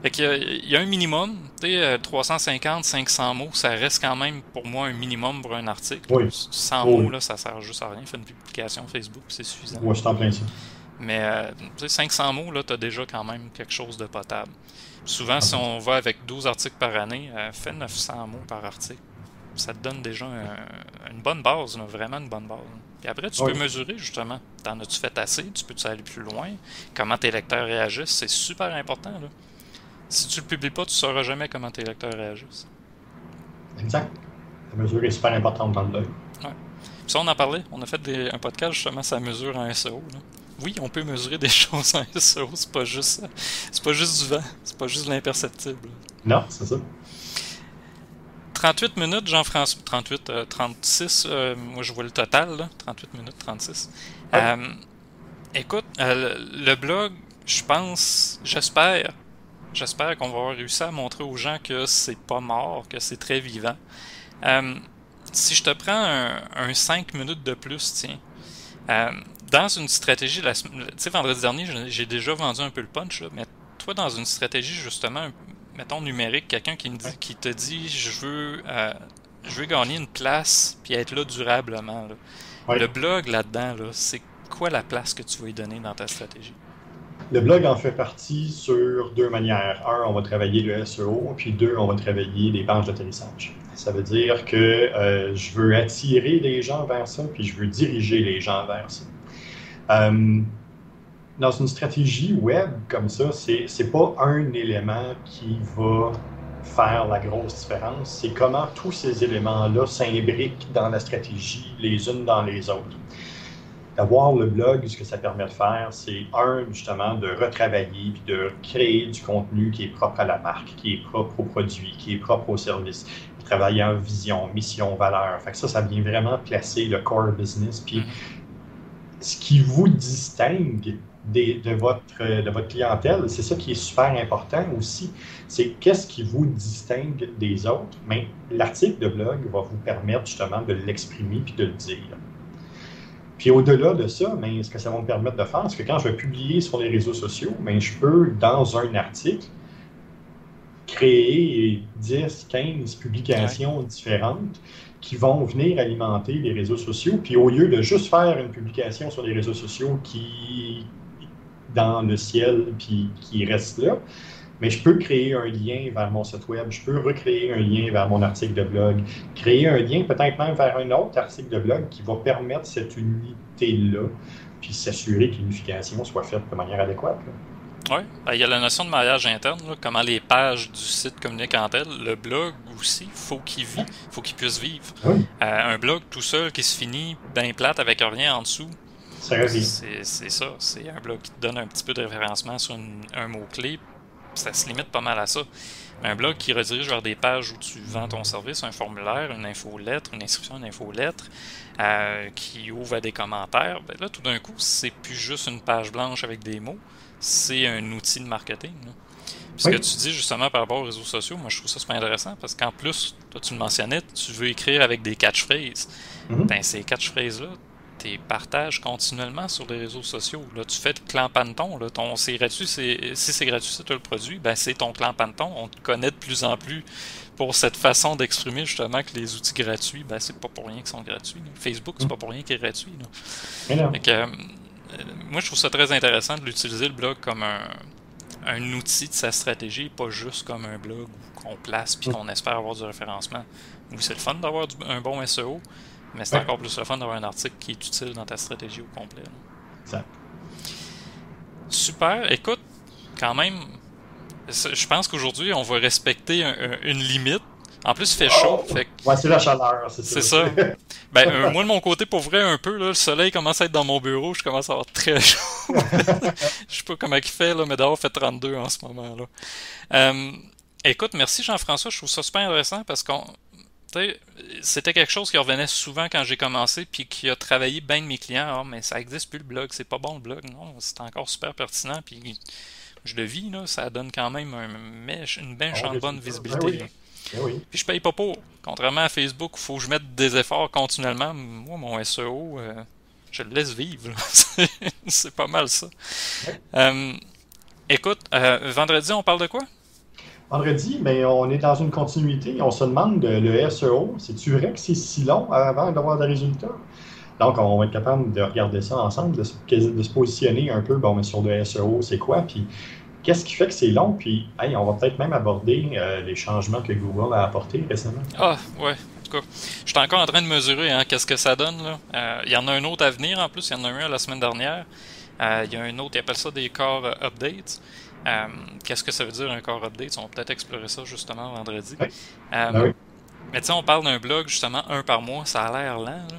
Fait qu'il y, a un minimum, tu sais, 350, 500 mots, ça reste quand même pour moi un minimum pour un article. 100 mots, là, ça sert juste à rien. Fais une publication Facebook, c'est suffisant. Oui, je t'en plein ça. Mais euh, 500 mots, là, tu as déjà quand même quelque chose de potable. Souvent, si on va avec 12 articles par année, euh, fais 900 mots par article. Ça te donne déjà une bonne base, vraiment une bonne base. Et après, tu peux mesurer justement. T'en as-tu fait assez? Tu peux-tu aller plus loin? Comment tes lecteurs réagissent? C'est super important. Là. Si tu le publies pas, tu ne sauras jamais comment tes lecteurs réagissent. Exact. La mesure est super importante dans le blog. Ouais. ça, on en parlait. On a fait un podcast justement sur la mesure en SEO. Oui, on peut mesurer des <laughs> choses en SEO. C'est pas juste C'est pas juste du vent. C'est pas juste de l'imperceptible. Non, c'est ça. 38 minutes, Jean-François. 38, 36. Euh, euh, moi, je vois le total. Là. 38 minutes, 36. Euh, écoute, le blog, je pense, j'espère J'espère qu'on va avoir réussi à montrer aux gens que c'est pas mort, que c'est très vivant. Euh, si je te prends un, 5 minutes de plus, tiens, euh, dans une stratégie, tu sais, vendredi dernier, j'ai déjà vendu un peu le punch, mais toi, dans une stratégie, justement, mettons numérique, quelqu'un qui, me dit, qui te dit, je veux, euh, je veux gagner une place puis être là durablement. Le blog là-dedans, là, c'est quoi la place que tu vas y donner dans ta stratégie? Le blog en fait partie sur deux manières. Un, on va travailler le SEO, puis deux, on va travailler les pages d'atterrissage. Ça veut dire que euh, je veux attirer les gens vers ça, puis je veux diriger les gens vers ça. Euh, dans une stratégie web comme ça, c'est n'est pas un élément qui va faire la grosse différence, c'est comment tous ces éléments-là s'imbriquent dans la stratégie les unes dans les autres d'avoir le blog, ce que ça permet de faire, c'est un, justement, de retravailler puis de créer du contenu qui est propre à la marque, qui est propre au produit, qui est propre au service, travailler en vision, mission, valeur. Fait que ça, ça vient vraiment placer le core business. Puis mm-hmm. Ce qui vous distingue de, votre, de votre clientèle, c'est ça qui est super important aussi. C'est qu'est-ce qui vous distingue des autres. Mais l'article de blog va vous permettre justement de l'exprimer puis de le dire. Puis au-delà de ça, mais ce que ça va me permettre de faire, c'est que quand je vais publier sur les réseaux sociaux, mais je peux, dans un article, créer 10, 15 publications différentes qui vont venir alimenter les réseaux sociaux. Puis au lieu de juste faire une publication sur les réseaux sociaux qui dans le ciel puis qui reste là, mais je peux créer un lien vers mon site web, je peux recréer un lien vers mon article de blog, créer un lien peut-être même vers un autre article de blog qui va permettre cette unité-là, puis s'assurer que l'unification soit faite de manière adéquate. Oui, ben, il y a la notion de maillage interne, comment les pages du site communiquent entre elles. Le blog aussi, faut qu'il vit, faut qu'il puisse vivre. Euh, un blog tout seul qui se finit bien plate avec rien en dessous, c'est ça. C'est un blog qui te donne un petit peu de référencement sur un mot-clé, ça se limite pas mal à ça. Un blog qui redirige vers des pages où tu vends ton service, un formulaire, une infolettre, une inscription, une infolettre, euh, qui ouvre à des commentaires, ben là, tout d'un coup, c'est plus juste une page blanche avec des mots, c'est un outil de marketing. Ce que tu dis justement par rapport aux réseaux sociaux, moi je trouve ça super intéressant parce qu'en plus, toi tu le mentionnais, tu veux écrire avec des catchphrases. Mm Ben ces catchphrases-là, tu partages continuellement sur les réseaux sociaux. Là, tu fais clan Panton, là, ton c'est gratuit, c'est, si c'est gratuit, c'est toi le produit, ben c'est ton clan Panton. On te connaît de plus en plus pour cette façon d'exprimer justement que les outils gratuits, ben c'est pas pour rien qu'ils sont gratuits. Facebook, c'est pas pour rien qu'il est gratuit. Euh, moi je trouve ça très intéressant de l'utiliser le blog comme un, un outil de sa stratégie, pas juste comme un blog qu'on place puis qu'on espère avoir du référencement. Oui, c'est le fun d'avoir un bon SEO, mais c'est encore plus le fun d'avoir un article qui est utile dans ta stratégie au complet. Super. Écoute, quand même, je pense qu'aujourd'hui, on va respecter une limite. En plus, il fait chaud. Fait Ouais, c'est la chaleur, c'est ça. ben, euh, moi, de mon côté, pour vrai, un peu, là, le soleil commence à être dans mon bureau, je commence à avoir très <laughs> chaud. je sais pas comment il fait, là, mais dehors, il fait 32 en ce moment. là. Euh, écoute, merci Jean-François, je trouve ça super intéressant parce qu'on c'était quelque chose qui revenait souvent quand j'ai commencé, puis qui a travaillé bien de mes clients. Ah, mais ça existe plus le blog, c'est pas bon le blog. Non, c'est encore super pertinent, puis je le vis, là, ça donne quand même un une ah, de bonne visibilité. Ben oui. Puis je paye pas pour. Contrairement à Facebook, il faut que je mette des efforts continuellement. Moi, mon SEO, euh, je le laisse vivre. <laughs> c'est pas mal ça. Euh, écoute, euh, vendredi, on parle de quoi? Vendredi, mais on est dans une continuité. On se demande le SEO, c'est-tu vrai que c'est si long avant d'avoir des résultats? Donc, on va être capable de regarder ça ensemble, de se, positionner un peu bon, mais sur le SEO, c'est quoi, puis qu'est-ce qui fait que c'est long, puis on va peut-être même aborder euh, les changements que Google a apportés récemment. Ah, ouais. En tout cas, je suis encore en train de mesurer hein, qu'est-ce que ça donne. Euh, il y en a un autre à venir en plus, il y en a un la semaine dernière. Euh, il y a un autre, il appelle ça des core updates. qu'est-ce que ça veut dire un core update? On va peut-être explorer ça justement vendredi. Ben mais tu sais, on parle d'un blog justement un par mois, ça a l'air lent. Là.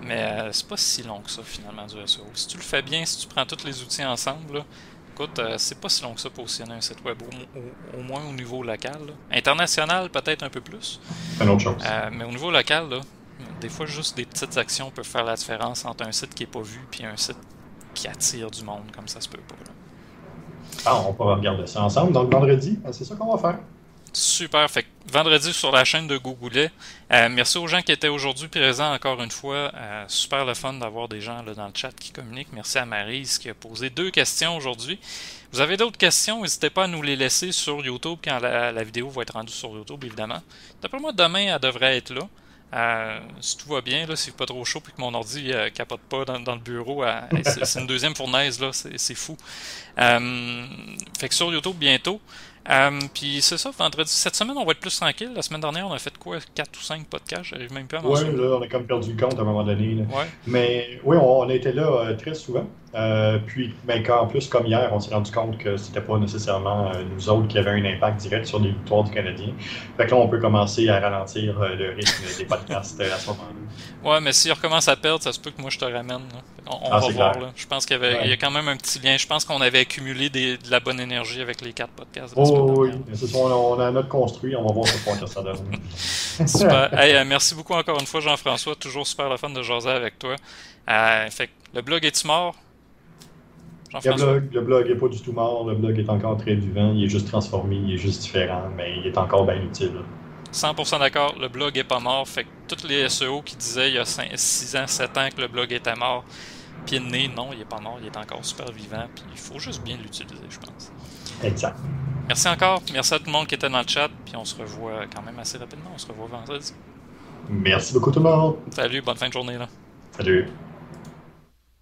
Mais c'est pas si long que ça finalement du SEO. Si tu le fais bien, si tu prends tous les outils ensemble, écoute, euh, c'est pas si long que ça pour positionner un site web, au, moins au niveau local. International, peut-être un peu plus. Une autre chose. Euh, mais au niveau local, des fois, juste des petites actions peuvent faire la différence entre un site qui est pas vu et un site qui attire du monde, comme ça se peut pas. Ah, on va regarder ça ensemble. Donc, vendredi, c'est ça qu'on va faire. Super. Fait vendredi sur la chaîne de Google. Euh, merci aux gens qui étaient aujourd'hui présents encore une fois. Euh, super le fun d'avoir des gens là, dans le chat qui communiquent. Merci à Marise qui a posé deux questions aujourd'hui. Vous avez d'autres questions, n'hésitez pas à nous les laisser sur YouTube quand la, vidéo va être rendue sur YouTube, évidemment. D'après moi, demain, elle devrait être là. Euh, si tout va bien, là, si pas trop chaud puis que mon ordi euh, capote pas dans, le bureau, c'est une deuxième fournaise, là, c'est fou. fait que sur YouTube bientôt. Euh, puis c'est ça, vendredi. Cette semaine, on va être plus tranquille. La semaine dernière, on a fait quoi? 4 ou 5 podcasts? J'arrive même plus à m'en Oui, là, on a comme perdu le compte à un moment donné. Ouais. Mais oui, on, on, a été là euh, très souvent. Euh, puis, ben, en plus, comme hier, on s'est rendu compte que c'était pas nécessairement euh, nous autres qui avions un impact direct sur les victoires du Canadien. Fait que là, on peut commencer à ralentir euh, le rythme des <laughs> podcasts à ce moment-là. Ouais, mais s'il recommence à perdre, ça se peut que moi je te ramène. On, ah, va voir. Là. Je pense qu'il y, avait, y a quand même un petit lien. Je pense qu'on avait accumulé des, de la bonne énergie avec les quatre podcasts. Oh, oui, c'est ça, on a notre construit. On va voir ce que ça donne. <laughs> super. Hey, merci beaucoup encore une fois, Jean-François. Toujours super le fun de jaser avec toi. fait le blog est-tu mort? Le blog, le blog n'est pas du tout mort, le blog est encore très vivant, il est juste transformé, il est juste différent, mais il est encore bien utile. 100% d'accord, le blog est pas mort. Fait que tous les SEO qui disaient il y a 6 ans, 7 ans que le blog était mort, pied de nez, non, il est pas mort, il est encore super vivant, puis il faut juste bien l'utiliser, je pense. Exact. Merci encore, merci à tout le monde qui était dans le chat, puis on se revoit quand même assez rapidement, on se revoit vendredi. Merci beaucoup tout le monde. Salut, bonne fin de journée là. Salut.